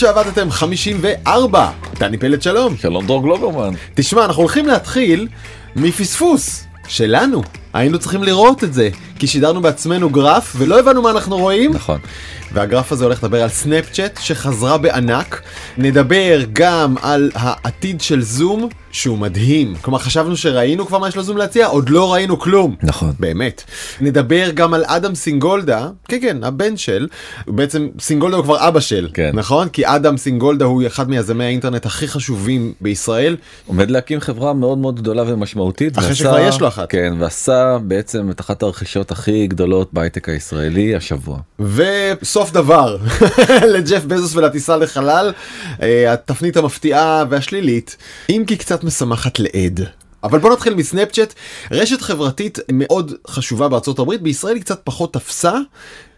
שעבדתם 54. דני פלד שלום. שלום דרור גלוברמן. תשמע, אנחנו הולכים להתחיל מפספוס שלנו. היינו צריכים לראות את זה, כי שידרנו בעצמנו גרף ולא הבנו מה אנחנו רואים. נכון. והגרף הזה הולך לדבר על סנאפצ'אט שחזרה בענק. נדבר גם על העתיד של זום שהוא מדהים. כלומר חשבנו שראינו כבר מה יש לזום להציע, עוד לא ראינו כלום. נכון. באמת. נדבר גם על אדם סינגולדה, כן כן, הבן של, בעצם סינגולדה הוא כבר אבא של, כן. נכון? כי אדם סינגולדה הוא אחד מיזמי האינטרנט הכי חשובים בישראל. עומד להקים חברה מאוד מאוד גדולה ומשמעותית. אחרי ועשה- שכבר יש לו אחת. כן, ועשה בעצם את אחת הרכישות הכי גדולות בהייטק הישראלי השבוע. וסוף דבר לג'ף בזוס ולטיסה לחלל, אה, התפנית המפתיעה והשלילית, אם כי קצת משמחת לעד. אבל בוא נתחיל מסנאפצ'אט, רשת חברתית מאוד חשובה בארצות הברית, בישראל היא קצת פחות תפסה,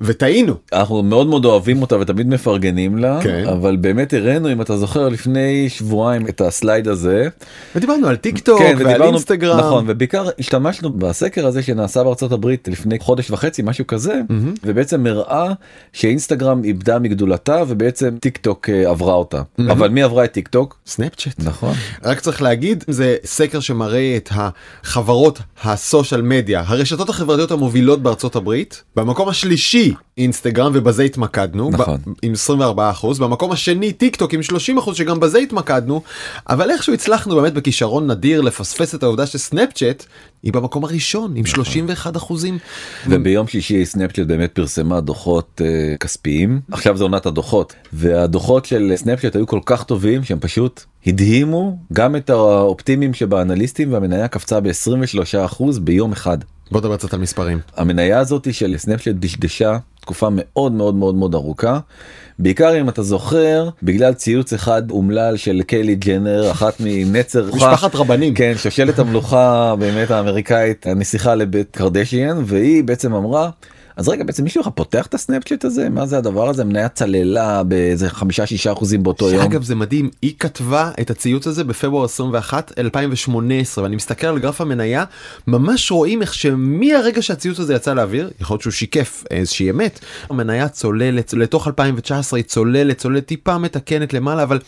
וטעינו. אנחנו מאוד מאוד אוהבים אותה ותמיד מפרגנים לה, כן. אבל באמת הראינו אם אתה זוכר לפני שבועיים את ה slide הזה. ודיברנו על טיק טוק כן, ועל ודיברנו- אינסטגרם. נכון, ובעיקר השתמשנו בסקר הזה שנעשה בארצות הברית לפני חודש וחצי, משהו כזה, ובעצם הראה שאינסטגרם איבדה מגדולתה ובעצם טיק טוק אה, עברה אותה. אבל מי עברה את טיק טוק? סנאפצ'אט. נכון. רק צריך להגיד זה סקר שמראה את החברות ה social media הרשתות החברתיות המובילות בארצות הברית במקום השלישי אינסטגרם ובזה התמקדנו נכון. ב- עם 24 אחוז במקום השני טיק טוק עם 30 אחוז שגם בזה התמקדנו אבל איכשהו הצלחנו באמת בכישרון נדיר לפספס את העובדה שסנאפצ'אט היא במקום הראשון עם 31 אחוזים. וביום שישי סנאפצ'אט באמת פרסמה דוחות אה, כספיים עכשיו זה עונת הדוחות והדוחות של סנאפצ'אט היו כל כך טובים שהם פשוט הדהימו גם את האופטימיים שבאנליסטים והמניה קפצה ב-23% ביום אחד. בוא נדבר קצת על מספרים. המניה הזאת של סנאפצ'אט דשדשה תקופה מאוד מאוד מאוד מאוד ארוכה. בעיקר אם אתה זוכר בגלל ציוץ אחד אומלל של קיילי ג'נר אחת מנצר משפחת רבנים. כן שושלת המלוכה באמת האמריקאית הנסיכה לבית קרדשיאן והיא בעצם אמרה. אז רגע בעצם מישהו פותח את הסנאפצ'אט הזה מה זה הדבר הזה מניה צללה באיזה חמישה שישה אחוזים באותו יום. אגב זה מדהים היא כתבה את הציוץ הזה בפברואר 21 2018 ואני מסתכל על גרף המניה ממש רואים איך שמהרגע שהציוץ הזה יצא לאוויר יכול להיות שהוא שיקף איזושהי אמת המניה צוללת לתוך 2019 היא צוללת צוללת טיפה מתקנת למעלה אבל.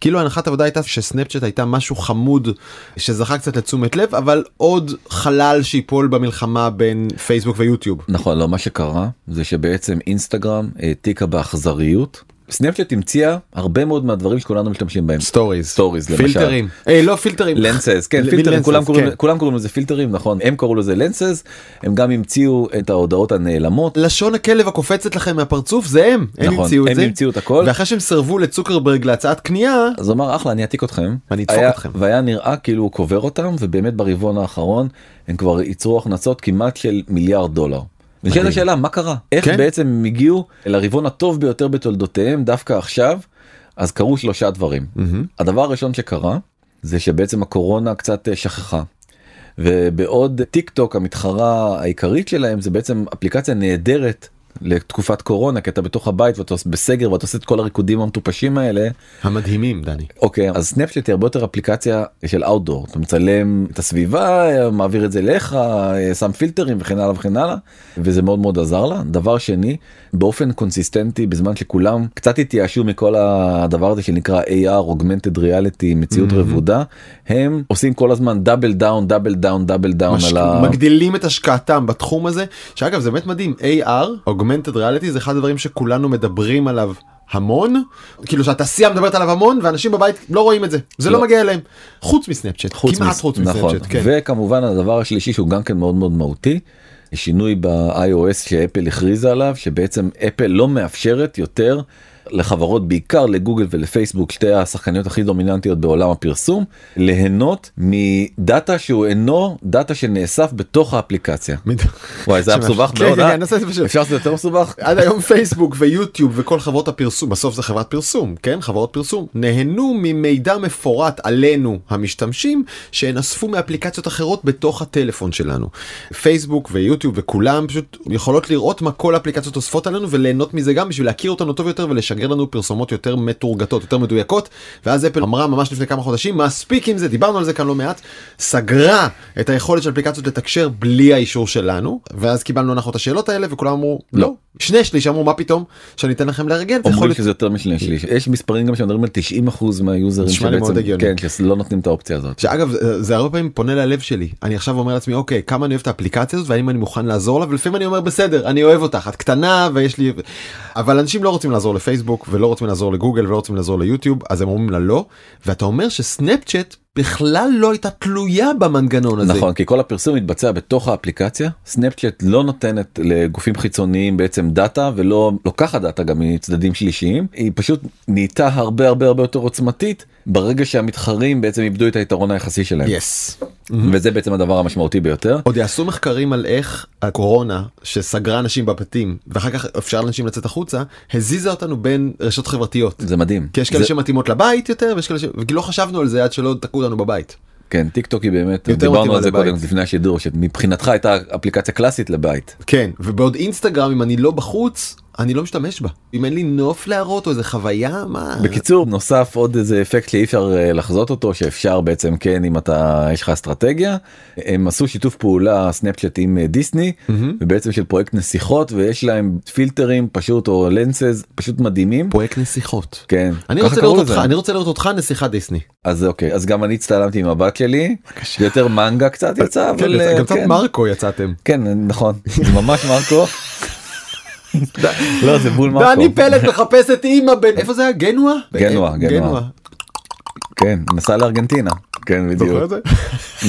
כאילו הנחת העבודה הייתה שסנאפצ'אט הייתה משהו חמוד שזכה קצת לתשומת לב אבל עוד חלל שיפול במלחמה בין פייסבוק ויוטיוב. נכון לא מה שקרה זה שבעצם אינסטגרם העתיקה באכזריות. סנאפצ'אט המציאה הרבה מאוד מהדברים שכולנו משתמשים בהם. stories stories. פילטרים אה, לא פילטרים לנסס כן ל- פילטרים lenses, כולם קוראים כן. כולם קוראים לזה פילטרים נכון הם קראו לזה לנסס הם גם המציאו את ההודעות הנעלמות. לשון הכלב הקופצת לכם מהפרצוף זה הם הם נכון, המציאו את הם זה המציאו את הכל. ואחרי שהם סירבו לצוקרברג להצעת קנייה אז אמר אחלה אני אעתיק אתכם. אני אדפוק אתכם. והיה נראה כאילו הוא קובר אותם ובאמת ברבעון האחרון הם כבר ייצרו הכנסות כמעט של מיליארד דולר. מדהים. השאלה מה קרה איך כן. בעצם הם הגיעו לרבעון הטוב ביותר בתולדותיהם דווקא עכשיו אז קרו שלושה דברים. הדבר הראשון שקרה זה שבעצם הקורונה קצת אה, שככה. ובעוד טיק טוק המתחרה העיקרית שלהם זה בעצם אפליקציה נהדרת לתקופת קורונה כי אתה בתוך הבית ואתה בסגר ואתה עושה את כל הריקודים המטופשים האלה. המדהימים דני. אוקיי אז סנאפצ'אט היא הרבה יותר אפליקציה של outdoor אתה מצלם את הסביבה מעביר את זה לך שם פילטרים וכן הלאה וכן הלאה וזה מאוד מאוד עזר לה. דבר שני באופן קונסיסטנטי בזמן שכולם קצת התייאשו מכל הדבר הזה שנקרא AR augmented reality מציאות רבודה הם עושים כל הזמן double down double down double down. על ה... מגדילים את השקעתם בתחום הזה שאגב זה באמת מדהים. AR augmented reality זה אחד הדברים שכולנו מדברים עליו המון כאילו שהתעשייה מדברת עליו המון ואנשים בבית לא רואים את זה זה לא, לא. מגיע אליהם חוץ מסנאפצ'אט חוץ כמעט מס- חוץ נכון. מסנאפצ'אט כן. וכמובן הדבר השלישי שהוא גם כן מאוד מאוד מהותי. שינוי ב-iOS שאפל הכריזה עליו שבעצם אפל לא מאפשרת יותר לחברות בעיקר לגוגל ולפייסבוק שתי השחקניות הכי דומיננטיות בעולם הפרסום ליהנות מדאטה שהוא אינו דאטה שנאסף בתוך האפליקציה. וואי זה היה מסובך כן, מאוד כן, אה? אפשר לעשות יותר מסובך? עד היום פייסבוק ויוטיוב וכל חברות הפרסום בסוף זה חברת פרסום כן חברות פרסום נהנו ממידע מפורט עלינו המשתמשים שהן אספו מאפליקציות אחרות בתוך הטלפון שלנו. פייסבוק ויוטיוב וכולם פשוט יכולות לראות מה כל האפליקציות אוספות עלינו וליהנות מזה גם בשביל להכיר אותנו טוב יותר ולשגע לשגר לנו פרסומות יותר מתורגתות יותר מדויקות ואז אפל אמרה ממש לפני כמה חודשים מספיק עם זה דיברנו על זה כאן לא מעט סגרה את היכולת של אפליקציות לתקשר בלי האישור שלנו ואז קיבלנו אנחנו את השאלות האלה וכולם אמרו לא שני שליש אמרו מה פתאום שאני אתן לכם לארגן. אומרים שזה יותר משני שליש יש מספרים גם שמדברים על 90 אחוז מהיוזרים שבעצם. כן שלא נותנים את האופציה הזאת. שאגב זה הרבה פעמים פונה ללב שלי אני עכשיו אומר לעצמי אוקיי כמה אני אוהב את האפליקציה הזאת והאם אני מוכן לעזור לה ולפעמים אני אומר בסדר אני אוהב אותך את קטנה ויש לי אבל אנשים לא רוצים לעזור לפייסבוק ולא רוצים לעזור לגוגל ולא רוצים לעזור ליוטיוב אז הם אומרים לה לא ואתה אומר שסנאפצ'אט בכלל לא הייתה תלויה במנגנון הזה. נכון כי כל הפרסום מתבצע בתוך האפליקציה סנאפצ'אט לא נותנת לגופים חיצוניים בעצם data ולא לוקחת data גם מצדדים שלישיים היא פשוט נהייתה הרבה הרבה הרבה יותר עוצמתית ברגע שהמתחרים בעצם איבדו את היתרון היחסי שלהם יס. וזה בעצם הדבר המשמעותי ביותר. עוד יעשו מחקרים על איך הקורונה שסגרה אנשים בבתים ואחר כך אפשר לאנשים לצאת החוצה הזיזה אותנו בין רשתות חברתיות. זה מדהים. כי יש כאלה זה- שמתאימות לבית יותר ויש כאלה ש... לא חשבנו על זה עד שלא תקעו אותנו בבית. כן טיק טוק היא באמת דיברנו על זה לבית. קודם לפני השידור שמבחינתך הייתה אפליקציה קלאסית לבית. כן ובעוד אינסטגרם אם אני לא בחוץ אני לא משתמש בה אם אין לי נוף להראות או איזה חוויה מה בקיצור נוסף עוד איזה אפקט שאי אפשר אה, לחזות אותו שאפשר בעצם כן אם אתה יש לך אסטרטגיה הם עשו שיתוף פעולה סנאפצ'אט עם אה, דיסני ובעצם של פרויקט נסיכות ויש להם פילטרים פשוט או לנסס פשוט מדהימים פרויקט נסיכות. כן אני רוצה לראות. אותך אני רוצה לראות אותך נסיכת דיסני. אז אוקיי אז גם אני הצטלמתי עם הבת שלי זה יותר מנגה קצת יצא כן, אבל אה, גם קצת כן. מרקו יצאתם. כן נכון ממש מרקו. לא זה בול מרקו. דני פלד מחפש את אימא בין איפה זה היה גנואה? גנואה, גנואה. כן נסע לארגנטינה כן בדיוק?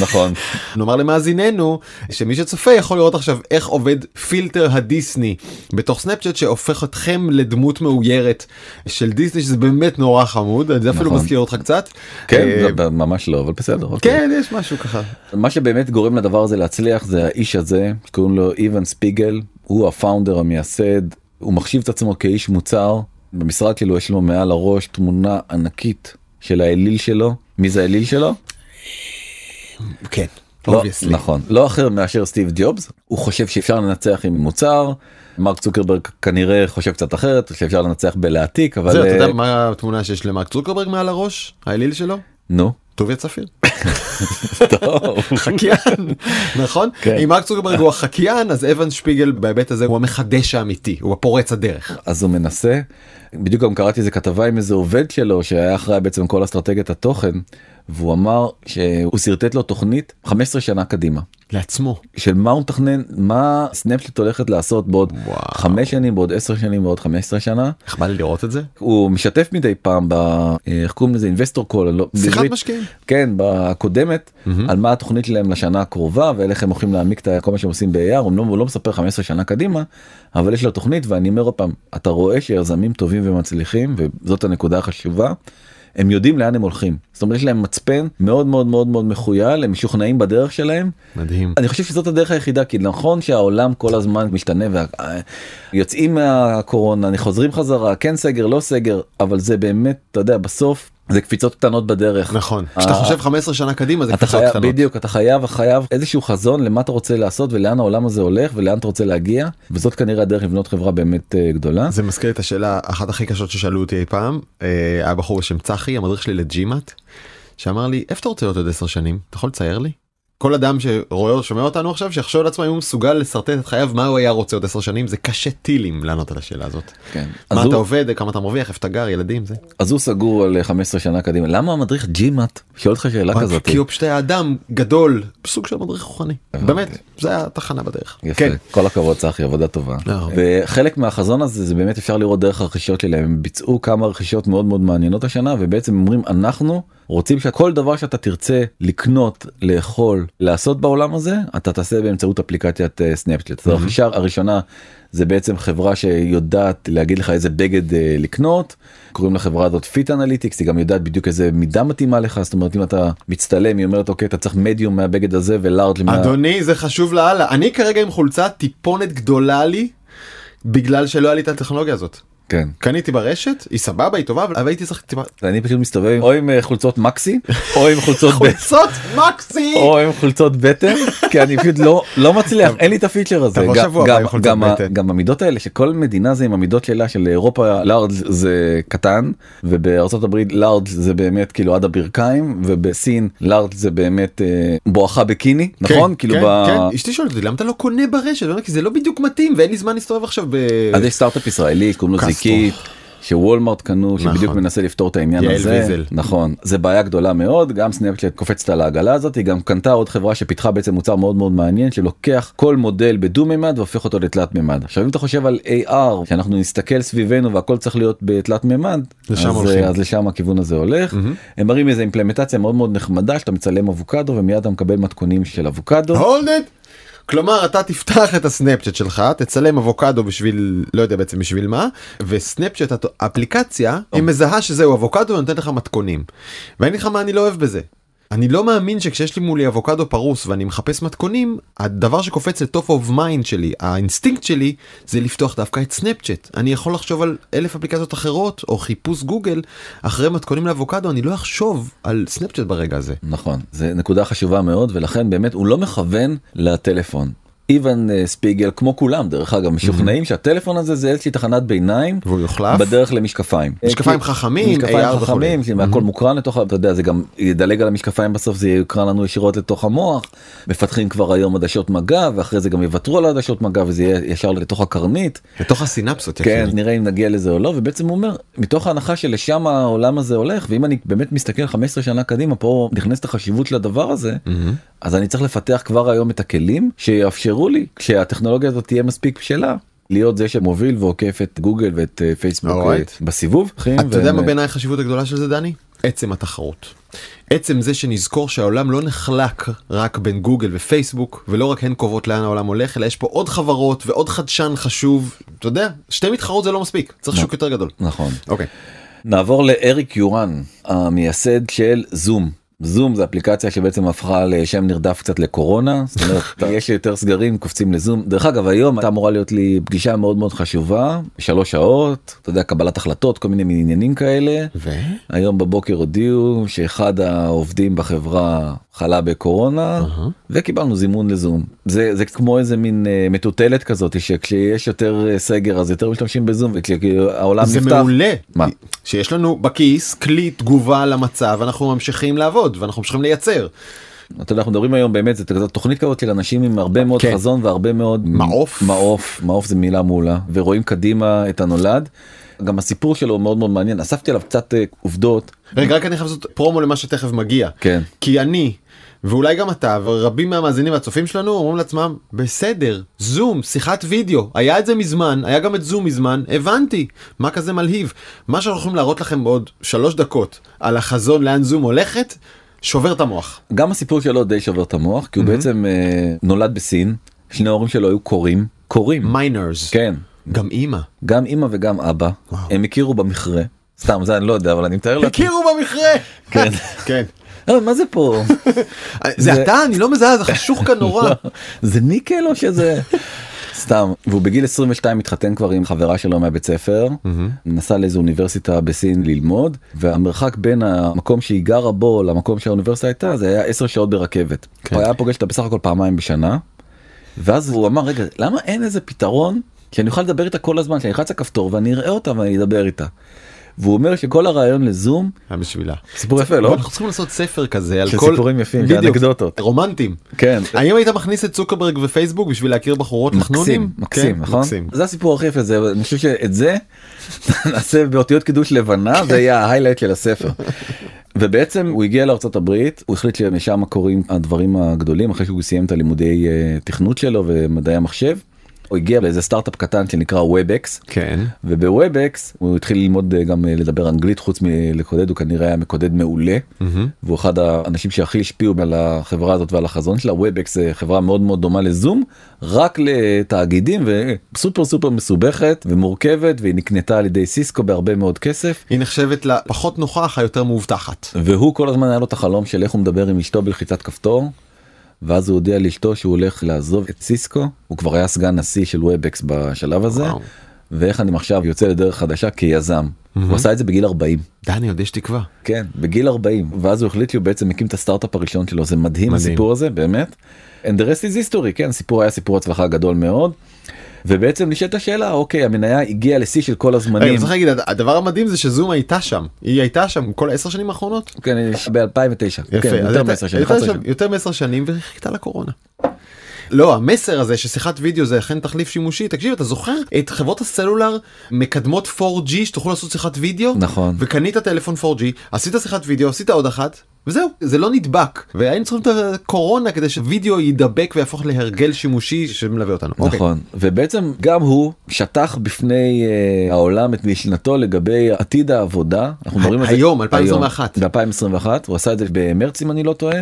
נכון נאמר למאזיננו שמי שצופה יכול לראות עכשיו איך עובד פילטר הדיסני בתוך סנאפצ'אט שהופך אתכם לדמות מאוירת של דיסני שזה באמת נורא חמוד זה אפילו נכון. מזכיר אותך קצת. כן אה, ממש לא אבל בסדר אוקיי. כן יש משהו ככה. מה שבאמת גורם לדבר הזה להצליח זה האיש הזה שקוראים לו איוון ספיגל הוא הפאונדר המייסד הוא מחשיב את עצמו כאיש מוצר במשרד שלו יש לו מעל הראש תמונה ענקית של האליל שלו מי זה האליל שלו? כן. לא, obviously. נכון לא אחר מאשר סטיב ג'ובס הוא חושב שאפשר לנצח עם מוצר מרק צוקרברג כנראה חושב קצת אחרת שאפשר לנצח בלהעתיק אבל זהו, אתה אה, יודע מה התמונה שיש למרק צוקרברג מעל הראש? האליל שלו? נו טוביה צפיר. טוב. חקיין נכון כן. אם מרק צוקרברג הוא החקיין אז אבן שפיגל בהיבט הזה הוא המחדש האמיתי הוא הפורץ הדרך. אז הוא מנסה בדיוק גם קראתי איזה כתבה עם איזה עובד שלו שהיה אחראי בעצם כל אסטרטגיית התוכן והוא אמר שהוא שרטט לו תוכנית 15 שנה קדימה לעצמו. של מה הוא מתכנן מה סנאפצ'אט הולכת לעשות בעוד וואו. 5 שנים בעוד 10 שנים בעוד 15 שנה איך בא לי לראות את זה? הוא משתף מדי פעם ב... איך קוראים לזה אינבסטור קול לא, שיחת. משקיעים. כן בקודמת על מה התוכנית שלהם לשנה הקרובה ואיך הם הולכים להעמיק את כל מה שהם עושים ב-AR הוא לא, הוא לא מספר 15 שנה קדימה אבל יש לו תוכנית ואני אומר עוד פעם אתה רואה שיזמים טובים ומצליחים וזאת הנקודה החשובה. הם יודעים לאן הם הולכים זאת אומרת יש להם מצפן מאוד מאוד מאוד מאוד מחוייל הם משוכנעים בדרך שלהם מדהים. אני חושב שזאת הדרך היחידה כי נכון שהעולם כל הזמן משתנה ויוצאים מהקורונה חוזרים חזרה כן סגר לא סגר אבל זה באמת אתה יודע בסוף זה קפיצות קטנות בדרך נכון. כשאתה חושב 15 שנה קדימה זה קפיצות קטנות. בדיוק אתה חייב חייב איזשהו חזון למה אתה רוצה לעשות ולאן העולם הזה הולך ולאן אתה רוצה להגיע וזאת כנראה הדרך לבנות חברה באמת אה, גדולה. זה מזכיר את השאלה אחת הכי קשות ששאלו אותי אי פעם אה, היה בחור בשם צחי המדריך שלי לג'ימאט שאמר לי איפה אתה רוצה להיות עוד 10 שנים אתה יכול לצייר לי. כל אדם שרואה או שומע אותנו עכשיו שיחשוב לעצמו אם הוא מסוגל לשרטט את חייו מה הוא היה רוצה עוד 10 שנים זה קשה טילים לענות על השאלה הזאת. כן. מה אתה הוא, עובד כמה אתה מרוויח איפה אתה גר ילדים זה. אז הוא סגור על אה, 15 שנה קדימה למה המדריך ג'ימאט שואל אותך שאלה כזאת. כי הוא פשוט היה אדם גדול סוג של מדריך רוחני באמת זה היה תחנה בדרך. יפה, כן. כל הכבוד צחי עבודה טובה לא. וחלק מהחזון הזה זה באמת אפשר לראות דרך הרכישות שלהם הם ביצעו כמה רכישות מאוד מאוד מעניינות השנה ובעצם אומרים אנחנו רוצים שכל דבר שאתה תרצה לקנות לאכול לעשות בעולם הזה אתה תעשה באמצעות אפליקציית סנאפצ'אט. אז הרכישה הראשונה זה בעצם חברה שיודעת להגיד לך איזה בגד אה, לקנות קוראים לחברה הזאת Fit Analytics היא גם יודעת בדיוק איזה מידה מתאימה לך זאת אומרת אם אתה מצטלם היא אומרת אוקיי אתה צריך מדיום מהבגד הזה ו large מה... אדוני זה חשוב לאללה אני כרגע עם חולצה טיפונת גדולה לי בגלל שלא היה לי את הטכנולוגיה הזאת. כן. קניתי ברשת היא סבבה היא טובה אבל הייתי צריך טיפה אני פשוט מסתובב או עם אה, חולצות מקסי או עם חולצות בטן. חולצות מקסי! או עם חולצות בטן כי אני פשוט לא לא מצליח אין לי את הפיצ'ר הזה. גם- המידות האלה שכל מדינה זה עם המידות שלה של אירופה לארג' זה קטן ובארצות הברית לארג' זה באמת כאילו עד הברכיים ובסין לארג' זה באמת אה, בואכה בקיני נכון? כאילו כן, ב... כן. אשתי שואלת אותי למה אתה לא קונה ברשת? כי זה לא בדיוק מתאים ואין לי זמן להסתובב עכשיו ב... אז יש סטארט-אפ ישראלי שקוראים לו קסטרו. זיקית. שוולמארט קנו שבדיוק נכון. מנסה לפתור את העניין הזה. נכון זה בעיה גדולה מאוד גם סנאפצ'אט קופצת על העגלה הזאת היא גם קנתה עוד חברה שפיתחה בעצם מוצר מאוד מאוד מעניין שלוקח כל מודל בדו מימד והופך אותו לתלת מימד עכשיו אם אתה חושב על AR שאנחנו נסתכל סביבנו והכל צריך להיות בתלת מימד לשם אז, הולכים. אז לשם הכיוון הזה הולך הם מראים איזה אימפלמנטציה מאוד מאוד נחמדה שאתה מצלם אבוקדו ומיד אתה מקבל מתכונים של אבוקדו. כלומר אתה תפתח את הסנאפצ'אט שלך תצלם אבוקדו בשביל לא יודע בעצם בשביל מה וסנאפצ'אט האפליקציה היא מזהה שזהו אבוקדו ונותנת לך מתכונים. ואני אגיד לך מה אני לא אוהב בזה. אני לא מאמין שכשיש לי מולי אבוקדו פרוס ואני מחפש מתכונים הדבר שקופץ ל top of mind שלי האינסטינקט שלי זה לפתוח דווקא את סנאפצ'אט אני יכול לחשוב על אלף אפליקציות אחרות או חיפוש גוגל אחרי מתכונים לאבוקדו אני לא אחשוב על סנאפצ'אט ברגע הזה. נכון זה נקודה חשובה מאוד ולכן באמת הוא לא מכוון לטלפון. אוון אה, שפיגל כמו כולם דרך אגב משוכנעים שהטלפון הזה זה איזושהי תחנת ביניים והוא יוחלף. בדרך למשקפיים. משקפיים כי- חכמים, משקפיים AR וכולי. חכמים והכל מוקרן לתוך אתה יודע זה גם ידלג על המשקפיים בסוף זה יקרן לנו ישירות לתוך המוח מפתחים כבר היום עדשות מגע ואחרי זה גם יוותרו על העדשות מגע וזה יהיה ישר לתוך הקרנית לתוך הסינפסות. כן. נראה אם נגיע לזה או לא ובעצם הוא אומר מתוך ההנחה שלשם העולם הזה הולך ואם אני באמת מסתכל 15 שנה קדימה פה נכנסת החשיבות של הדבר הזה אז אני צריך לפתח כבר היום את הכלים שיאפשרו לי כשהטכנולוגיה הזאת תהיה מספיק בשלה. להיות זה שמוביל ועוקף את גוגל ואת אה, פייסבוק אה, Alright. בסיבוב. אתה יודע מה בעיניי החשיבות הגדולה של זה דני? עצם התחרות. עצם זה שנזכור שהעולם לא נחלק רק בין גוגל ופייסבוק ולא רק הן קובעות לאן העולם הולך אלא יש פה עוד חברות ועוד חדשן חשוב אתה יודע שתי מתחרות זה לא מספיק צריך שוק יותר גדול. נכון. אוקיי. נעבור לאריק יורן המייסד של זום. זום זה אפליקציה שבעצם הפכה לשם נרדף קצת לקורונה זאת אומרת יש יותר סגרים קופצים לזום דרך אגב היום הייתה אמורה להיות לי פגישה מאוד מאוד חשובה שלוש שעות אתה יודע קבלת החלטות כל מיני עניינים כאלה ו? היום בבוקר הודיעו שאחד העובדים בחברה חלה בקורונה וקיבלנו זימון לזום זה זה כמו איזה מין אה, מטוטלת כזאת שכשיש יותר אה, סגר אז יותר משתמשים בזום וכשהעולם זה נפתח. מעולה. מה? שיש לנו בכיס כלי תגובה למצב אנחנו ממשיכים לעבוד ואנחנו ממשיכים לייצר. אתה יודע אנחנו מדברים היום באמת זה כזאת תוכנית כזאת של אנשים עם הרבה מאוד כן. חזון והרבה מאוד מעוף. מעוף מעוף זה מילה מעולה ורואים קדימה את הנולד. גם הסיפור שלו מאוד מאוד מעניין אספתי עליו קצת אה, עובדות רגע רק אני חייב לעשות פרומו למה שתכף מגיע. כן כי אני ואולי גם אתה ורבים מהמאזינים והצופים שלנו אומרים לעצמם בסדר זום שיחת וידאו היה את זה מזמן היה גם את זום מזמן הבנתי מה כזה מלהיב מה שאנחנו יכולים להראות לכם בעוד שלוש דקות על החזון לאן זום הולכת שובר את המוח. גם הסיפור שלו די שובר את המוח כי הוא בעצם אה, נולד בסין שני ההורים שלו היו כורים כורים miners כן. גם אימא. גם אמא וגם אבא. הם הכירו במכרה. סתם זה אני לא יודע אבל אני מתאר לעצמי. הכירו במכרה! כן. כן. אה, מה זה פה? זה זה- אתה? אני לא מזהה זה חשוך כאן נורא. זה ניקל או שזה סתם והוא בגיל 22 התחתן כבר עם חברה שלו מהבית ספר נסע לאיזו אוניברסיטה בסין ללמוד והמרחק בין המקום שהיא גרה בו למקום שהאוניברסיטה הייתה זה היה 10 שעות ברכבת. כן. הוא היה פוגש אותה בסך הכל פעמיים בשנה. ואז הוא אמר רגע למה אין איזה פתרון שאני אוכל לדבר איתה כל הזמן שאני אלחץ על כפתור ואני אראה אותה ואני אדבר איתה. והוא אומר שכל הרעיון לזום היה בשבילה. סיפור יפה לא? אנחנו צריכים לעשות ספר כזה על כל סיפורים יפים, ואנקדוטות. רומנטיים. כן. האם היית מכניס את צוקרברג ופייסבוק בשביל להכיר בחורות לחנונים? מקסים, מקסים, כן, נכון? זה הסיפור הכי יפה, זה, אני חושב שאת זה נעשה באותיות קידוש לבנה, זה יהיה ההיילייט של הספר. ובעצם הוא הגיע לארצות הברית, הוא החליט שמשם קורים הדברים הגדולים, אחרי שהוא סיים את הלימודי אה, תכנות שלו ומדעי המחשב. הוא הגיע לאיזה סטארט-אפ קטן שנקרא WebEx, כן. וב WebEx הוא התחיל ללמוד אה, גם אה, לדבר אנגלית חוץ מלקודד הוא כנראה היה מקודד מעולה והוא אחד האנשים שהכי השפיעו על החברה הזאת ועל החזון שלה ו WebEx זה חברה מאוד מאוד דומה לזום רק לתאגידים וסופר סופר מסובכת ומורכבת והיא נקנתה על ידי סיסקו בהרבה מאוד כסף היא נחשבת לפחות הכי יותר מאובטחת. והוא כל הזמן היה לו את החלום של איך הוא מדבר עם אשתו בלחיצת כפתור. ואז הוא הודיע לאשתו שהוא הולך לעזוב את סיסקו הוא כבר היה סגן נשיא של WebEx בשלב הזה. וואו. ואיך אני עכשיו יוצא לדרך חדשה כיזם. הוא עשה את זה בגיל 40. דני עוד יש תקווה. כן, בגיל 40, ואז הוא החליט שהוא בעצם הקים את הסטארט-אפ הראשון שלו, זה מדהים מדהים. הסיפור הזה, באמת. And the rest is history, כן, סיפור היה סיפור הצלחה גדול מאוד. ובעצם נשאלת השאלה, אוקיי, המניה הגיעה לשיא של כל הזמנים. צריך להגיד, הדבר המדהים זה שזום הייתה שם. היא הייתה שם כל העשר שנים האחרונות. כן, ב-2009. יפה, כן, יותר הייתה- מעשר שנים, הייתה 11 שם שנים. יותר מעשר שנים וחיכתה לקורונה. לא המסר הזה ששיחת וידאו זה אכן תחליף שימושי תקשיב אתה זוכר את חברות הסלולר מקדמות 4G שתוכלו לעשות שיחת וידאו נכון. וקנית טלפון 4G עשית שיחת וידאו עשית עוד אחת וזהו זה לא נדבק והיינו צריכים את הקורונה כדי שווידאו יידבק ויהפוך להרגל שימושי שמלווה אותנו. אוקיי. נכון ובעצם גם הוא שטח בפני uh, העולם את משנתו לגבי עתיד העבודה אנחנו מדברים על זה היום, 2021. ב-2021 הוא עשה את זה במרץ אם אני לא טועה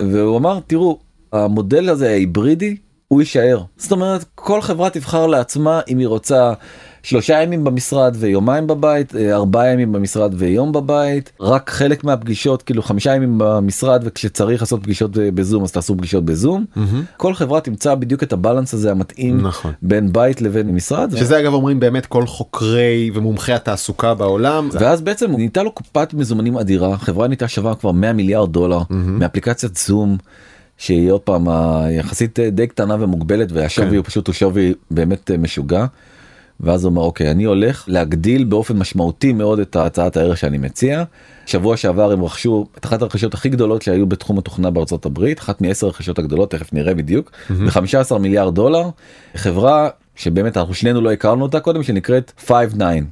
והוא אמר תראו המודל הזה ההיברידי הוא יישאר זאת אומרת כל חברה תבחר לעצמה אם היא רוצה. שלושה ימים במשרד ויומיים בבית, אה, ארבעה ימים במשרד ויום בבית, רק חלק מהפגישות, כאילו חמישה ימים במשרד וכשצריך לעשות פגישות אה, בזום אז תעשו פגישות בזום. כל חברה תמצא בדיוק את הבלנס הזה המתאים נכון. בין בית לבין משרד. שזה אגב אומרים באמת כל חוקרי ומומחי התעסוקה בעולם. ואז בעצם ניתה לו קופת מזומנים אדירה חברה נהייתה שווה כבר 100 מיליארד דולר מאפליקציית זום. שהיא עוד פעם יחסית אה, די קטנה ומוגבלת והשווי כן. הוא פשוט הוא שווי באמת משוגע. ואז הוא אומר אוקיי אני הולך להגדיל באופן משמעותי מאוד את הצעת הערך שאני מציע. שבוע שעבר הם רכשו את אחת הרכישות הכי גדולות שהיו בתחום התוכנה בארצות הברית אחת מעשר הרכישות הגדולות תכף נראה בדיוק ב-15 מיליארד דולר חברה שבאמת אנחנו שנינו לא הכרנו אותה קודם שנקראת 59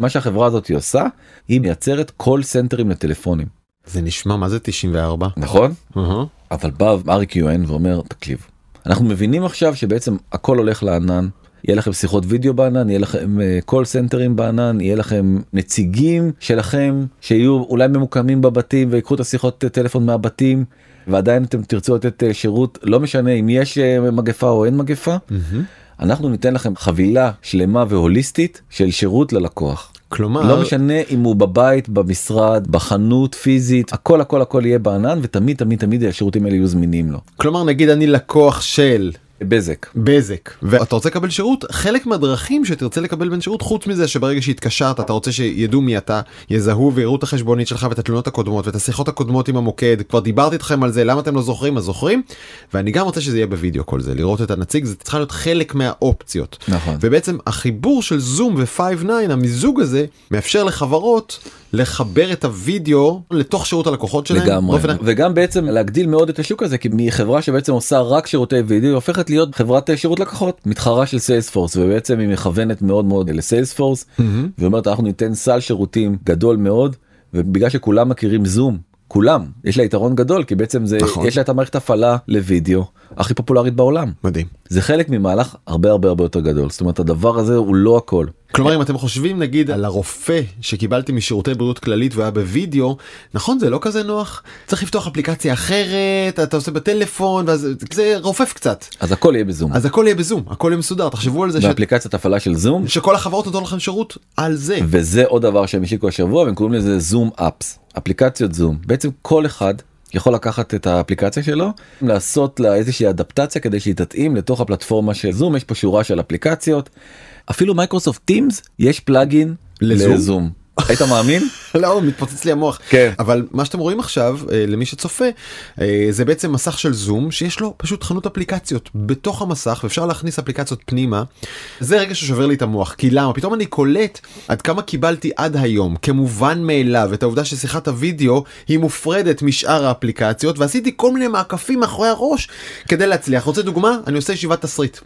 מה שהחברה הזאת עושה היא מייצרת call centerים לטלפונים זה נשמע מה זה ה-94. נכון. אבל בא אריק יואן ואומר תקשיב אנחנו מבינים עכשיו שבעצם הכל הולך לענן. יהיה לכם שיחות וידאו בענן, יהיה לכם call centerים בענן, יהיה לכם נציגים שלכם שיהיו אולי ממוקמים בבתים ויקחו את השיחות אה, טלפון מהבתים ועדיין אתם תרצו לתת אה, שירות לא משנה אם יש אה, מגפה או אין מגפה. אנחנו ניתן לכם חבילה שלמה והוליסטית של שירות ללקוח. כלומר לא משנה אם הוא בבית, במשרד, בחנות פיזית, הכל הכל הכל יהיה בענן ותמיד תמיד תמיד השירותים האלה יהיו זמינים לו. כלומר נגיד אני לקוח של בזק. בזק. ואתה רוצה לקבל שירות? חלק מהדרכים שתרצה לקבל בין שירות חוץ מזה שברגע שהתקשרת אתה רוצה שידעו מי אתה יזהו ויראו את החשבונית שלך ואת התלונות הקודמות ואת השיחות הקודמות עם המוקד. כבר דיברתי איתכם על זה למה אתם לא זוכרים? אז זוכרים. ואני גם רוצה שזה יהיה בווידאו כל זה לראות את הנציג זה צריכה להיות חלק מהאופציות. נכון. ובעצם החיבור של זום ו-59 המיזוג הזה מאפשר לחברות לחבר את הווידאו לתוך שירות הלקוחות שלהם לגמרי. באופן- וגם בעצם להגדיל מאוד את השוק הזה כי מחברה שבעצם עושה רק שירותי וידאו היא הופכת להיות חברת שירות לקוחות מתחרה של סיילספורס ובעצם היא מכוונת מאוד מאוד לסיילספורס ואומרת אנחנו ניתן סל שירותים גדול מאוד ובגלל שכולם מכירים זום כולם. יש לה יתרון גדול כי בעצם זה נכון. יש לה את המערכת הפעלה לוידאו הכי פופולרית בעולם. מדהים. זה חלק ממהלך הרבה הרבה הרבה יותר גדול. זאת אומרת הדבר הזה הוא לא הכל. כלומר אם אתם חושבים נגיד על הרופא שקיבלתי משירותי בריאות כללית והיה בווידאו נכון זה לא כזה נוח? צריך לפתוח אפליקציה אחרת אתה עושה בטלפון ואז זה רופף קצת. אז הכל יהיה בזום. אז הכל יהיה בזום הכל יהיה מסודר. תחשבו על זה ש... באפליקציית הפעלה של זום. שכל החברות נותנות לכם שירות על זה. וזה עוד דבר שהם השיקו השבוע והם קוראים לזה Zoom Apps אפליקציות זום בעצם כל אחד יכול לקחת את האפליקציה שלו לעשות לה איזושהי אדפטציה כדי שהיא תתאים לתוך הפלטפורמה של זום יש פה שורה של אפליקציות אפילו Microsoft Teams יש plugin לזום? לזום. היית מאמין? לא מתפוצץ לי המוח כן. אבל מה שאתם רואים עכשיו אה, למי שצופה אה, זה בעצם מסך של זום שיש לו פשוט חנות אפליקציות בתוך המסך ואפשר להכניס אפליקציות פנימה. זה רגע ששובר לי את המוח כי למה פתאום אני קולט עד כמה קיבלתי עד היום כמובן מאליו את העובדה ששיחת הוידאו היא מופרדת משאר האפליקציות ועשיתי כל מיני מעקפים מאחורי הראש כדי להצליח רוצה דוגמה אני עושה ישיבת תסריט.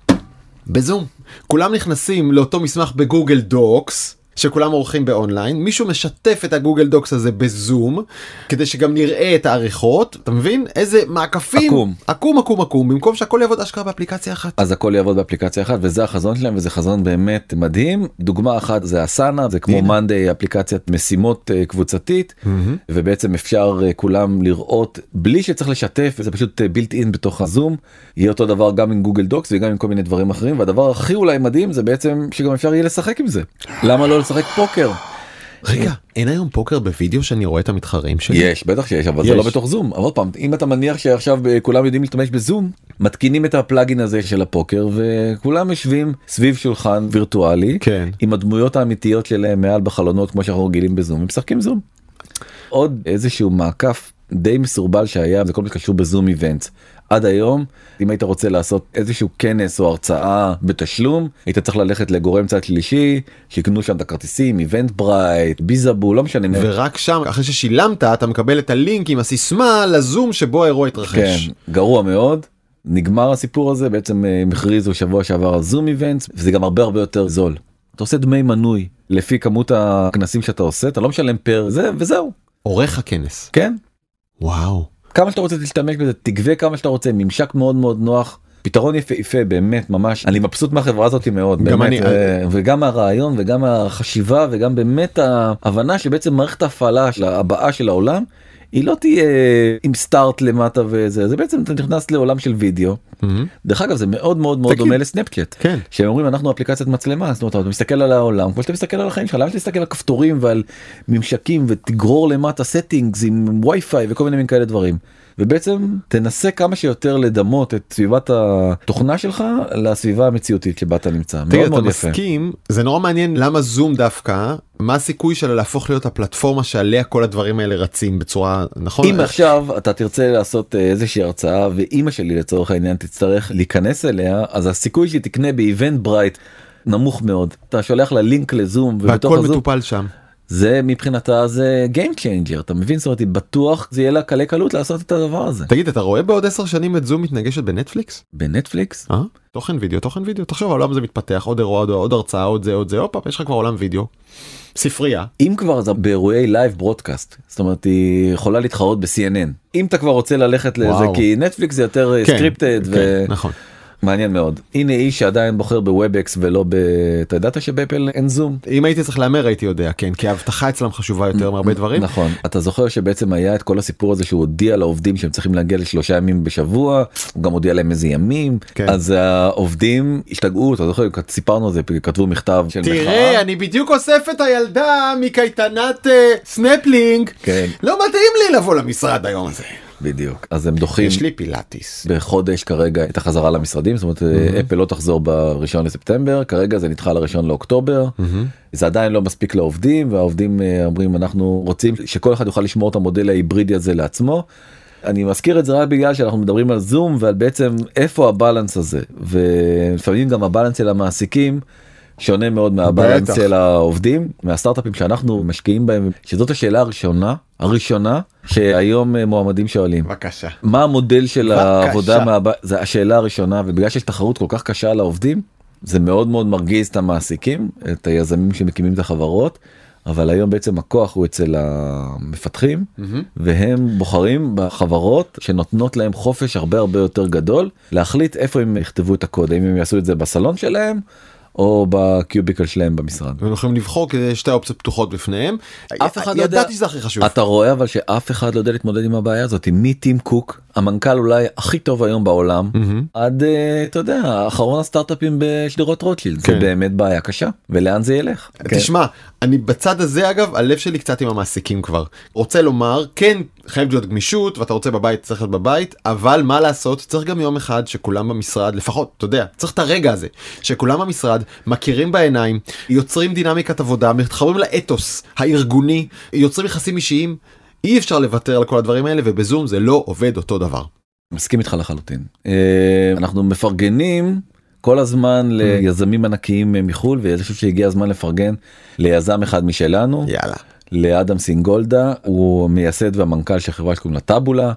בזום כולם נכנסים לאותו מסמך ב Google Docs שכולם עורכים באונליין מישהו משתף את ה Google Docs הזה בזום כדי שגם נראה את העריכות אתה מבין איזה מעקפים עקום. עקום עקום עקום במקום שהכל יעבוד אשכרה באפליקציה אחת. אז הכל יעבוד באפליקציה אחת וזה החזון שלהם וזה חזון באמת מדהים דוגמה אחת זה אסנה זה כמו. מאנדיי אפליקציית משימות אה, קבוצתית ובעצם אפשר אה, כולם לראות בלי שצריך לשתף זה פשוט בילט אין בתוך הזום יהיה אותו דבר גם עם גוגל דוקס וגם עם כל מיני דברים אחרים והדבר הכי אולי מדהים זה בעצם שגם אפשר יהיה לשחק עם זה למה לא לשחק פוקר רגע אין היום פוקר בווידאו שאני רואה את המתחרים שלי? יש בטח שיש אבל זה. לא בתוך זום אבל עוד פעם אם אתה מניח שעכשיו אה, כולם יודעים להשתמש בזום מתקינים את הפלאגין הזה של הפוקר וכולם יושבים סביב שולחן וירטואלי כן. עם הדמויות האמיתיות שלהם מעל בחלונות כמו שאנחנו רגילים בזום משחקים זום. עוד איזשהו מעקף די מסורבל שהיה זה כל מה שקשור בזום איבנט עד היום אם היית רוצה לעשות איזשהו כנס או הרצאה בתשלום היית צריך ללכת לגורם צד שלישי שיקנו שם את הכרטיסים איבנט ברייט ביזאבו לא משנה ורק שם אחרי ששילמת אתה מקבל את הלינק עם הסיסמה לזום שבו האירוע התרחש. כן, גרוע מאוד. נגמר הסיפור הזה בעצם אה, הם הכריזו שבוע שעבר על זום איבנט וזה גם הרבה הרבה יותר זול. אתה עושה דמי מנוי לפי כמות הכנסים שאתה עושה אתה לא משלם פר זה וזהו עורך הכנס. כן וואו. כמה שאתה רוצה להשתמש בזה תגבה כמה שאתה רוצה ממשק מאוד מאוד נוח. פתרון יפהפה באמת ממש. אני מבסוט מהחברה הזאת מאוד גם באמת, אני- אה, וגם הרעיון וגם החשיבה וגם באמת ההבנה שבעצם מערכת ההפעלה של הבאה של העולם היא לא תהיה עם סטארט למטה וזה זה בעצם אתה נכנס לעולם של וידאו מהמם. דרך אגב זה מאוד מאוד מאוד. דומה לסנפצ'אט. כן. שהם אומרים אנחנו אפליקציית מצלמה זאת אומרת אתה מסתכל על העולם כמו שאתה מסתכל על החיים שלך למה שתסתכל על כפתורים ועל ממשקים ותגרור למטה settings עם וי-פיי וכל מיני מין כאלה דברים. ובעצם תנסה כמה שיותר לדמות את סביבת התוכנה שלך לסביבה המציאותית שבה אתה נמצא. תגיד מאוד אתה מאוד יפה. מסכים זה נורא מעניין למה זום דווקא מה הסיכוי שלה להפוך להיות הפלטפורמה שעליה כל הדברים האלה רצים בצורה נכון אם עכשיו אתה תרצה לעשות אה, איזושהי הרצאה ואימא שלי לצורך העניין תצטרך להיכנס אליה אז הסיכוי שהיא תקנה ב Eventbrite נמוך מאוד אתה שולח לה לינק לזום והכל מטופל שם. זה מבחינתה זה Game Changer אתה מבין זאת אומרת היא בטוח זה יהיה לה קלי קלות לעשות את הדבר הזה תגיד אתה רואה בעוד 10 שנים את זום מתנגשת בנטפליקס? בנטפליקס אה? תוכן וידאו תוכן וידאו תחשוב העולם הזה מתפתח עוד אירוע עוד, עוד הרצאה עוד זה עוד זה הופה יש לך כבר עולם וידאו. ספרייה. אם כבר זה באירועי live broadcast זאת אומרת היא יכולה להתחרות ב-CNN אם אתה כבר רוצה ללכת לזה וואו. כי נטפליקס זה יותר כן, scripted כן, נכון. ומעניין מאוד הנה איש שעדיין בוחר ב WebEx ולא ב... אתה ידעת שבאפל אין זום אם הייתי צריך להמר הייתי יודע כן כי האבטחה אצלם חשובה יותר מהרבה דברים. נכון אתה זוכר שבעצם היה את כל הסיפור הזה שהוא הודיע לעובדים שהם צריכים להגיע לשלושה ימים בשבוע הוא גם הודיע להם איזה ימים כן. אז העובדים השתגעו אתה זוכר סיפרנו על זה כתבו מכתב של מחאה. תראה אני בדיוק אוסף את הילדה מקייטנת אה, סנפלינג. כן. לא מתאים לי לבוא למשרד היום הזה. בדיוק אז הם דוחים יש לי פילאטיס. בחודש כרגע את החזרה למשרדים זאת אומרת אפל לא תחזור בראשון לספטמבר כרגע זה נדחה לראשון לאוקטובר זה עדיין לא מספיק לעובדים והעובדים אה, אומרים אנחנו רוצים שכל אחד יוכל לשמור את המודל ההיברידי הזה לעצמו. אני מזכיר את זה רק בגלל שאנחנו מדברים על זום ועל בעצם איפה ה balance הזה ולפעמים גם ה balance של המעסיקים שונה מאוד מהבלנס בטח. של העובדים מהסטארט-אפים שאנחנו משקיעים בהם שזאת השאלה הראשונה הראשונה שהיום אה, מועמדים שואלים. בבקשה. מה המודל של בבקשה. העבודה מהבית זה השאלה הראשונה ובגלל שיש תחרות כל כך קשה על העובדים זה מאוד מאוד מרגיז את המעסיקים את היזמים שמקימים את החברות אבל היום בעצם הכוח הוא אצל המפתחים והם בוחרים בחברות שנותנות להם חופש הרבה הרבה יותר גדול להחליט איפה הם יכתבו את הקוד האם הם יעשו את זה בסלון שלהם או בקיוביקל שלהם במשרד. הם יכולים לבחור כי שתי אופציות פתוחות בפניהם. אף אחד לא יודע- ידעתי שזה הכי חשוב. אתה רואה אבל שאף אחד לא יודע להתמודד עם הבעיה הזאת מטים קוק המנכ"ל אולי הכי טוב היום בעולם עד אה, אתה יודע אחרון הסטארט-אפים בשדרות רוטשילד זה כן. באמת בעיה קשה ולאן זה ילך. תשמע אני בצד הזה אגב הלב שלי קצת עם המעסיקים כבר רוצה לומר כן חייב להיות גמישות ואתה רוצה בבית צריך להיות בבית אבל מה לעשות צריך גם יום אחד שכולם במשרד לפחות אתה יודע צריך את הרגע הזה שכולם במשרד מכירים בעיניים יוצרים דינמיקת עבודה מתחברים לאתוס הארגוני יוצרים יחסים אישיים אי אפשר לוותר על כל הדברים האלה ובזום זה לא עובד אותו דבר. מסכים איתך לחלוטין. אה, אנחנו מפרגנים כל הזמן ליזמים ענקיים מחול ואני חושב שהגיע הזמן לפרגן ליזם אחד משלנו יאללה. לאדם סינגולדה הוא מייסד והמנכ"ל של חברה שקוראים לה טאבולה.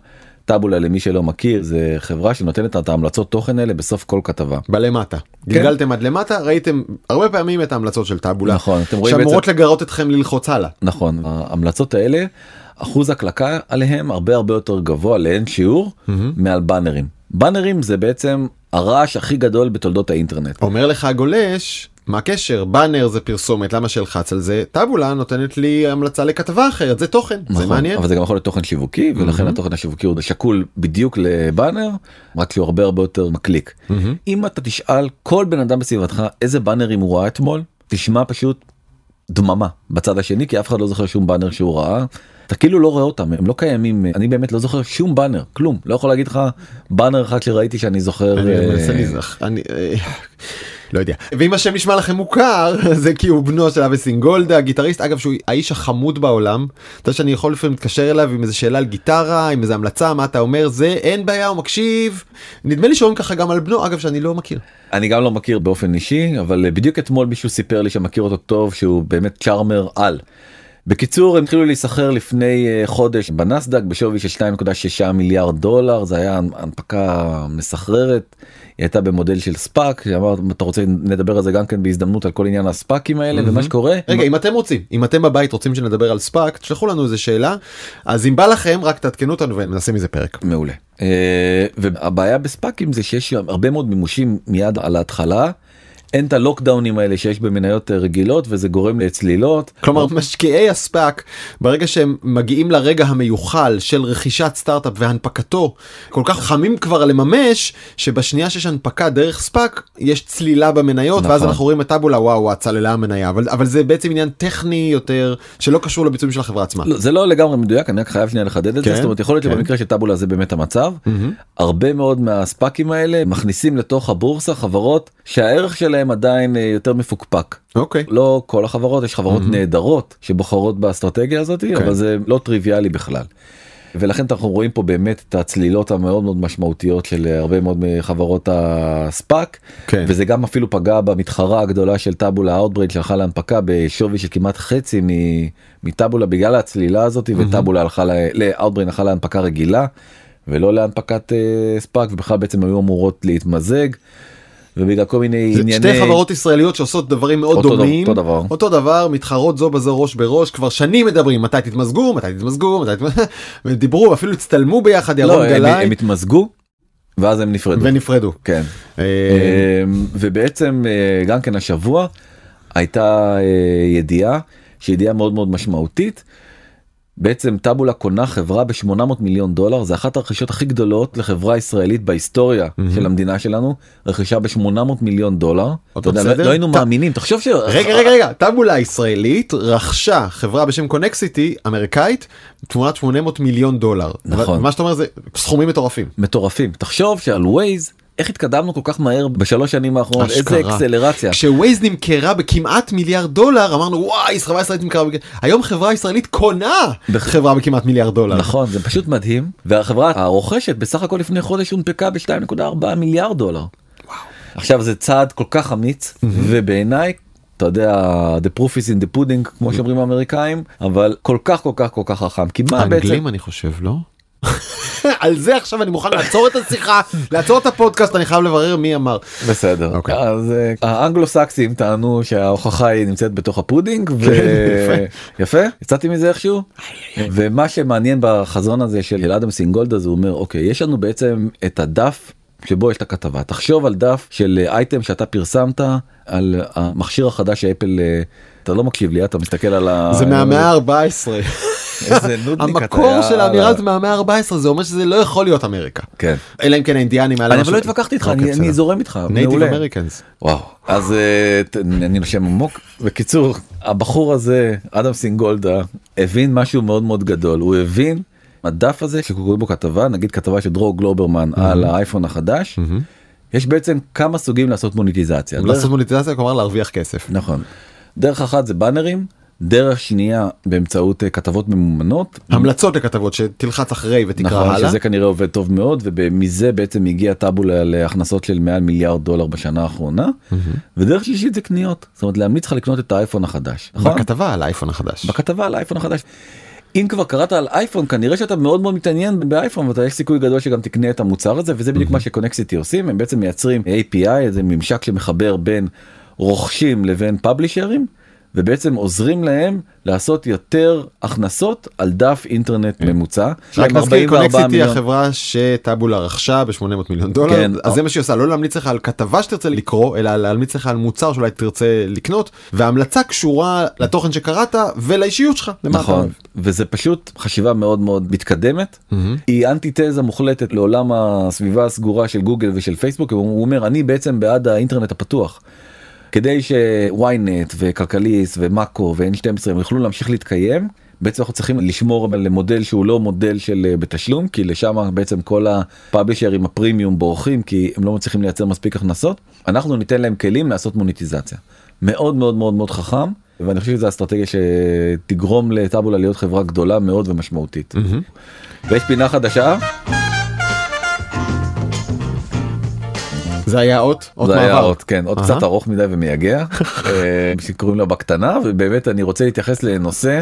טאבולה למי שלא מכיר זה חברה שנותנת את ההמלצות תוכן האלה בסוף כל כתבה. בלמטה. גלגלתם עד למטה ראיתם הרבה פעמים את ההמלצות של טאבולה. נכון, אתם רואים שאמורות לגרות אתכם ללחוץ הלאה. נכון ההמלצות האלה אחוז הקלקה עליהם הרבה הרבה יותר גבוה לאין שיעור מעל באנרים. באנרים זה בעצם הרעש הכי גדול בתולדות האינטרנט. אומר לך הגולש מה הקשר באנר זה פרסומת למה שאלחץ על זה טאבולה נותנת לי המלצה לכתבה אחרת זה תוכן זה נכון, מעניין. אבל זה גם יכול להיות תוכן שיווקי ולכן התוכן השיווקי הוא שקול בדיוק לבאנר רק שהוא הרבה הרבה יותר מקליק. אם אתה תשאל כל בן אדם בסביבתך איזה באנרים הוא ראה אתמול תשמע פשוט דממה בצד השני כי אף אחד לא זוכר שום באנר שהוא ראה. אתה כאילו לא רואה אותם הם לא קיימים אני באמת לא זוכר שום באנר כלום לא יכול להגיד לך באנר אחד שראיתי שאני זוכר. אני אה, מנסה אה, לא יודע. ואם השם נשמע לכם מוכר זה כי הוא בנו של אבי סינגולדה גיטריסט אגב שהוא האיש החמוד בעולם. אתה יודע שאני יכול לפעמים להתקשר אליו עם איזה שאלה על גיטרה עם איזה המלצה מה אתה אומר זה אין בעיה הוא מקשיב. נדמה לי שאומרים ככה גם על בנו אגב שאני לא מכיר. אני גם לא מכיר באופן אישי אבל בדיוק אתמול מישהו סיפר לי שמכיר אותו טוב שהוא באמת charmer על. בקיצור הם התחילו להיסחר לפני אה, חודש בנסדק בשווי של 2.6 מיליארד דולר זה היה הנפקה מסחררת. היא הייתה במודל של SPAC שאמרת אתה רוצה נדבר על זה גם כן בהזדמנות על כל עניין ה SPACים האלה ומה שקורה. רגע אם אתם רוצים אם אתם בבית רוצים שנדבר על SPAC תשלחו לנו איזה שאלה אז אם בא לכם רק תעדכנו אותנו ונעשה מזה פרק. מעולה. אה, והבעיה בספאקים זה שיש הרבה מאוד מימושים מיד על ההתחלה. אין את הלוקדאונים האלה שיש במניות אה, רגילות וזה גורם לצלילות. כלומר משקיעי הספאק ברגע שהם מגיעים לרגע המיוחל של רכישת סטארט-אפ והנפקתו כל כך חמים כבר לממש שבשנייה שיש הנפקה דרך ספאק יש צלילה במניות נכון. ואז אנחנו רואים את טאבולה וואו צללה המניה אבל אבל זה בעצם עניין טכני יותר שלא קשור לביצועים של החברה עצמה. לא, זה לא לגמרי מדויק אני רק חייב שנייה לחדד את כן, זה זאת אומרת יכול להיות כן. שבמקרה של טאבולה זה באמת המצב הרבה מאוד מה SPACים האלה מכניסים לתוך הבורסה חברות שהערך שלהם עדיין אה, יותר מפוקפק. אוקיי. לא כל החברות יש חברות נהדרות שבוחרות באסטרטגיה הזאת כן. אבל זה לא טריוויאלי בכלל. ולכן אנחנו רואים פה באמת את הצלילות המאוד מאוד משמעותיות של הרבה מאוד מחברות ה SPAC כן. וזה גם אפילו פגע במתחרה הגדולה של טאבולה אאוטבריין שהלכה להנפקה בשווי של כמעט חצי מטאבולה בגלל הצלילה הזאת וטאבולה הלכה לא אאוטבריין הלכה להנפקה רגילה ולא להנפקת אה, SPAC ובכלל בעצם היו אמורות להתמזג. ובגלל כל מיני זה ענייני שתי חברות ישראליות שעושות דברים מאוד אותו דומים אותו דבר. אותו דבר מתחרות זו בזו ראש בראש כבר שנים מדברים מתי תתמזגו מתי תתמזגו מתי תתמזגו ודיברו אפילו הצטלמו ביחד ירון לא, הם, גלאי הם התמזגו ואז הם נפרדו. ונפרדו. כן. אה, אמ, ובעצם אה, גם כן השבוע הייתה אה, ידיעה שהיא ידיעה מאוד מאוד משמעותית. בעצם טאבולה קונה חברה ב-800 מיליון דולר זה אחת הרכישות הכי גדולות לחברה ישראלית בהיסטוריה של המדינה שלנו רכישה ב-800 מיליון דולר. אתה יודע, בסדר? לא היינו ט- מאמינים תחשוב ש... רגע רגע רגע טאבולה הישראלית רכשה חברה בשם קונקסיטי אמריקאית תמורת 800 מיליון דולר. נכון. מה שאתה אומר זה סכומים מטורפים. מטורפים תחשוב שעל ווייז איך התקדמנו כל כך מהר בשלוש שנים האחרונות איזה. אקסלרציה. כשווייז נמכרה בכמעט מיליארד דולר אמרנו וואי חברה ישראלית נמכרה בכ... היום חברה ישראלית קונה חברה בכמעט מיליארד דולר. נכון זה פשוט מדהים והחברה הרוכשת בסך הכל לפני חודש הונפקה ב-2.4 מיליארד דולר. עכשיו זה צעד כל כך אמיץ ובעיניי אתה יודע the proof is in the pudding כמו שאומרים האמריקאים אבל כל כך כל כך כל כך חכם כי מה בעצם האנגלים אני חושב לא? על זה עכשיו אני מוכן לעצור את השיחה לעצור את הפודקאסט אני חייב לברר מי אמר. בסדר אוקיי. אז אה, האנגלו סקסים טענו שההוכחה היא נמצאת בתוך הפודינג ו... כן, יפה. יצאתי מזה איכשהו ומה שמעניין בחזון הזה של אדם סינגולדה זה אומר אוקיי יש לנו בעצם את הדף שבו יש את הכתבה תחשוב על דף של אה, אייטם שאתה פרסמת על המכשיר החדש שאפל אה, אתה לא מקשיב לי אתה מסתכל על ה... זה מהמאה ה-14. איזה נודניק אתה, המקור של. האמירה זה מהמאה ה-14 זה אומר שזה לא יכול להיות אמריקה. כן. אלא אם כן האינדיאנים היה להם אני אבל לא התווכחתי איתך אוקיי, אני-. זורם איתך native מעולה. Americans. וואו אז אה, אני נושם עמוק בקיצור הבחור הזה אדם סינגולדה הבין משהו מאוד מאוד גדול הוא הבין הדף הזה שקוראים בו כתבה נגיד כתבה של דרור גלוברמן על האייפון החדש יש בעצם כמה סוגים לעשות מוניטיזציה. לעשות מוניטיזציה כלומר להרוויח כסף. נכון. דרך אחת זה באנרים דרך שנייה באמצעות אה, כתבות ממומנות. המלצות לכתבות שתלחץ אחרי ותקרא נכון, הלאה. שזה כנראה עובד טוב מאוד ומזה בעצם הגיע טאבולה להכנסות של מעל מיליארד דולר בשנה האחרונה ודרך שלישית זה קניות זאת אומרת להמליץ לך לקנות את האייפון החדש. נכון? בכתבה על האייפון החדש. בכתבה על האייפון החדש. אם כבר קראת על אייפון כנראה שאתה מאוד מאוד מתעניין באייפון ואתה יש סיכוי גדול שגם תקנה את המוצר הזה וזה בדיוק מה שקונקסיטי עושים הם בעצם מייצרים API איזה ממשק שמחבר בין רוכשים לבין פאבלישרים ובעצם עוזרים להם לעשות יותר הכנסות על דף אינטרנט ממוצע. יש רק נזכיר 44 קונקסיטי מיליון. החברה שטאבולה רכשה ב-800 מיליון דולר כן. אז זה מה שהיא עושה לא להמליץ לך על כתבה שתרצה לקרוא אלא להמליץ לך על מוצר שאולי תרצה לקנות וההמלצה קשורה לתוכן שקראת ולאישיות שלך. נכון. וזה פשוט חשיבה מאוד מאוד מתקדמת היא אנטי תזה מוחלטת לעולם הסביבה הסגורה של גוגל ושל פייסבוק הוא אומר אני בעצם בעד האינטרנט הפתוח. כדי שוויינט וכלכליסט ומאקו ו-N12 הם יוכלו להמשיך להתקיים. בעצם אנחנו צריכים לשמור על מודל שהוא לא מודל של אה, בתשלום כי לשם בעצם כל הפאבלישרים הפרימיום בורחים כי הם לא מצליחים לייצר מספיק הכנסות אנחנו ניתן להם כלים לעשות מוניטיזציה מאוד מאוד מאוד מאוד חכם ואני חושב שזו אסטרטגיה שתגרום לטאבולה להיות חברה גדולה מאוד ומשמעותית. ויש פינה חדשה זה היה אות? אות זה היה מעבר. אות, כן, אות. קצת ארוך מדי ומייגע, אה, שקוראים לה בקטנה, ובאמת אני רוצה להתייחס לנושא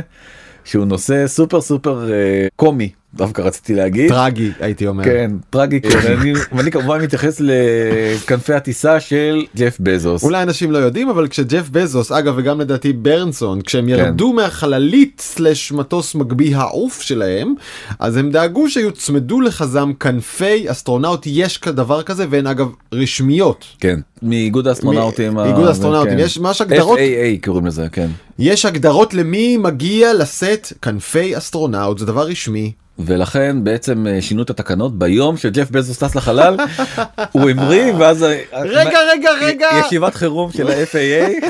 שהוא נושא סופר סופר אה, קומי, דווקא רציתי להגיד. טרגי הייתי אומר. כן, טרגי, ואני- ואני כמובן מתייחס לכנפי הטיסה של ג'ף בזוס. אולי אנשים לא יודעים אבל כשג'ף בזוס אגב וגם לדעתי ברנסון כשהם כן. ירדו מהחללית slash מטוס מגביה העוף שלהם אז הם דאגו שיוצמדו לחזם כנפי אסטרונאוט יש כדבר כזה והן אגב רשמיות. כן, מאיגוד האסטרונאוטים. איגוד האסטרונאוטים, כן. יש ממש הגדרות. FAA קוראים לזה, כן. יש הגדרות למי מגיע לשאת כנפי אסטרונאוט זה דבר רשמי. ולכן בעצם אה, שינו את התקנות ביום שג'ף בזוס טס לחלל הוא המריא ואז אה, רגע רגע רגע ישיבת חירום של ה-FAA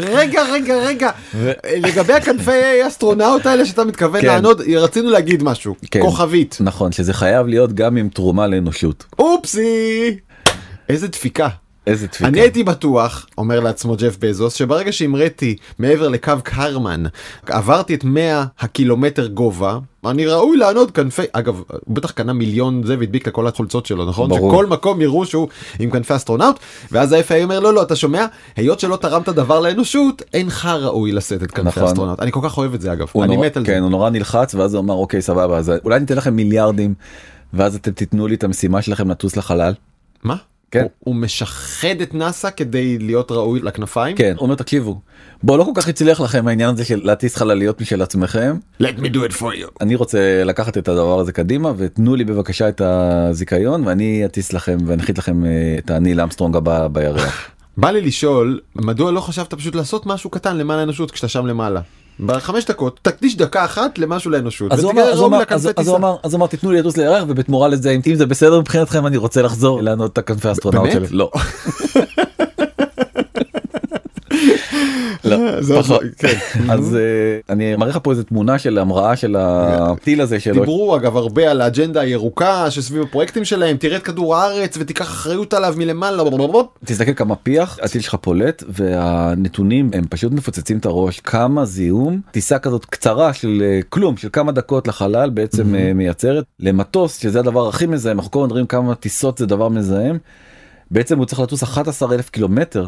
רגע רגע רגע לגבי הכנפי אסטרונאוט האלה שאתה מתכוון כן. לענות רצינו להגיד משהו כן. כוכבית נכון שזה חייב להיות גם עם תרומה לאנושות אופסי איזה דפיקה. איזה דפיקה. אני הייתי בטוח אומר לעצמו ג'ף בזוס שברגע שהמראתי מעבר לקו קרמן עברתי את 100 הקילומטר גובה אני ראוי לענוד כנפי אגב הוא בטח קנה מיליון זה והדביק לכל החולצות שלו נכון ברור. שכל מקום יראו שהוא עם כנפי אסטרונאוט ואז ה-FAA אומר לא לא אתה שומע היות שלא תרמת דבר לאנושות אינך ראוי לשאת את כנפי נכון. אסטרונאוט אני כל כך אוהב את זה אגב אני נורא- מת על כן, זה. הוא נורא נלחץ ואז הוא אמר אוקיי סבבה אז אולי ניתן לכם מיליארדים ואז אתם תיתנו לי את המשימה שלכם לטוס לחלל. מה? כן. הוא- הוא משחד את נאסא כדי להיות ראוי לכנפיים? כן, הוא אומר תקשיבו בוא לא כל כך הצליח לכם העניין הזה של להטיס חלליות משל עצמכם Let me do it for you. אני רוצה לקחת את הדבר הזה קדימה ותנו לי בבקשה את הזיכיון ואני אטיס לכם ואנחית לכם אה, את הניל אמסטרונג הבא בירח. בא לי לשאול מדוע לא חשבת פשוט לעשות משהו קטן למען האנושות כשאתה שם למעלה. בחמש דקות תקדיש דקה אחת למשהו לאנושות. אז הוא אמר, אז הוא אמר, אז-. הוא אמר, אז הוא אמר תיתנו לי לטוס לירח ובתמורה לזה אם זה בסדר מבחינתכם אני רוצה לחזור לענוד את הכנפי האסטרונאוט? שלי. לא. לא, זה פחות. כן. אז אה, אני מראה לך פה איזה תמונה של המראה של הטיל הזה שלו. דיברו אגב הרבה על האג'נדה הירוקה שסביב הפרויקטים שלהם תראה את כדור הארץ ותיקח אחריות עליו מלמעלה. תסתכל כמה פיח הטיל שלך פולט והנתונים הם פשוט מפוצצים את הראש כמה זיהום טיסה כזאת קצרה של אה, כלום של כמה דקות לחלל בעצם אה, מייצרת למטוס שזה הדבר הכי מזהם אנחנו כל הזמן מדברים כמה טיסות זה דבר מזהם. בעצם הוא צריך לטוס 11 אלף קילומטר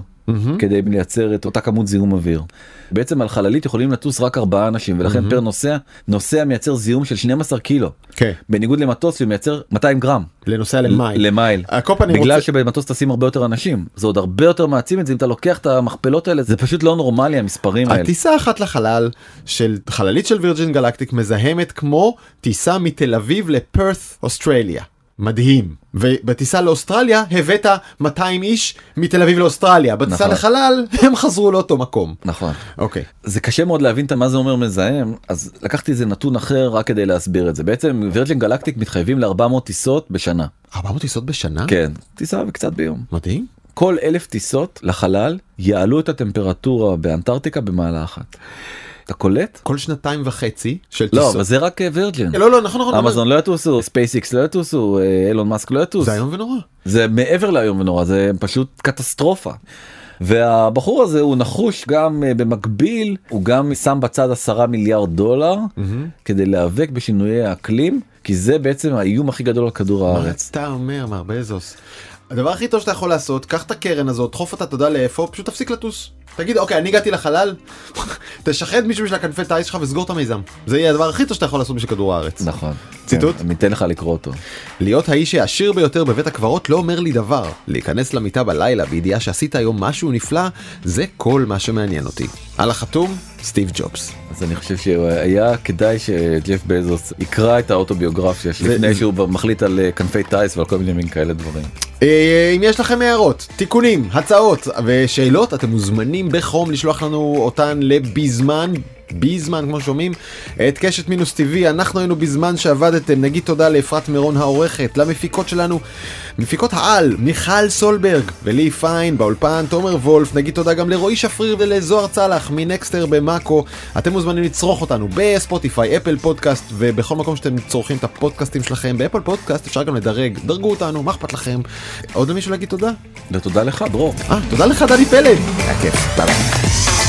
כדי לייצר את אותה כמות זיהום אוויר. בעצם על חללית יכולים לטוס רק ארבעה אנשים ולכן פר נוסע נוסע מייצר זיהום של 12 קילו. כן. בניגוד למטוס שמייצר 200 גרם לנוסע למייל. למייל. בגלל רוצה- שבמטוס טסים הרבה יותר אנשים זה עוד הרבה יותר מעצים את זה אם אתה לוקח את המכפלות האלה זה פשוט לא נורמלי המספרים האלה. הטיסה אחת לחלל של חללית של וירג'ין גלקטיק מזהמת כמו טיסה מתל אביב לפרת אוסטרליה. מדהים. ובטיסה לאוסטרליה הבאת 200 איש מתל אביב לאוסטרליה. בטיסה נכון. לחלל הם חזרו לאותו מקום. נכון. אוקיי. זה קשה מאוד להבין את מה זה אומר מזהם אז לקחתי איזה נתון אחר רק כדי להסביר את זה בעצם וירג'ין גלקטיק מתחייבים ל-400 טיסות בשנה 400 טיסות בשנה? כן טיסה וקצת ביום מדהים. כל אלף טיסות לחלל יעלו את הטמפרטורה באנטארקטיקה במעלה אחת. אתה קולט? כל שנתיים וחצי של לא טיסות. אבל זה רק וירג'ין. לא לא נכון נכון. אמזון לא יטוסו ספייסיקס לא יטוסו אה, אילון מאסק לא יטוס זה איום ונורא. זה מעבר לאיום ונורא זה פשוט קטסטרופה. והבחור הזה הוא נחוש גם אה, במקביל הוא גם שם בצד עשרה מיליארד דולר כדי להיאבק בשינויי האקלים כי זה בעצם האיום הכי גדול על כדור מה הארץ. אתה אומר מר בזוס? הדבר הכי טוב שאתה יכול לעשות קח את הקרן הזאת דחוף אותה אתה יודע לאיפה פשוט תפסיק לטוס. תגיד אוקיי אני הגעתי לחלל תשחד מישהו בשביל הכנפי טיס שלך וסגור את המיזם זה יהיה הדבר הכי טוב שאתה יכול לעשות בשביל כדור הארץ. נכון. ציטוט? כן, אני אתן לך לקרוא אותו. להיות האיש העשיר ביותר בבית הקברות לא אומר לי דבר. להיכנס למיטה בלילה בידיעה שעשית היום משהו נפלא, זה כל מה שמעניין אותי. על החתום, סטיב ג'ובס. אז אני חושב שהיה כדאי שג'ף בזוס יקרא את האוטוביוגרפיה זה- לפני שהוא מחליט על אה, כנפי טיס ועל כל מיני מין כאלה דברים. אה, אם יש לכם הערות, תיקונים, הצעות ושאלות, אתם מוזמנים בחום לשלוח לנו אותן לבזמן בזמן כמו שומעים. את קשת מינוס טבעי אנחנו היינו בזמן שעבדתם נגיד תודה לאפרת מירון העורכת למפיקות שלנו מפיקות העל מיכל סולברג ולי פיין באולפן תומר וולף נגיד תודה גם לרועי שפריר ולזוהר צלח מנקסטר במאקו אתם מוזמנים לצרוך אותנו בספוטיפיי אפל פודקאסט ובכל מקום שאתם צורכים את הפודקאסטים שלכם באפל פודקאסט אפשר גם לדרג דרגו אותנו מה אכפת לכם עוד למישהו להגיד תודה ותודה לך דרור. אה תודה לך דני פלד היה כיף. ביי.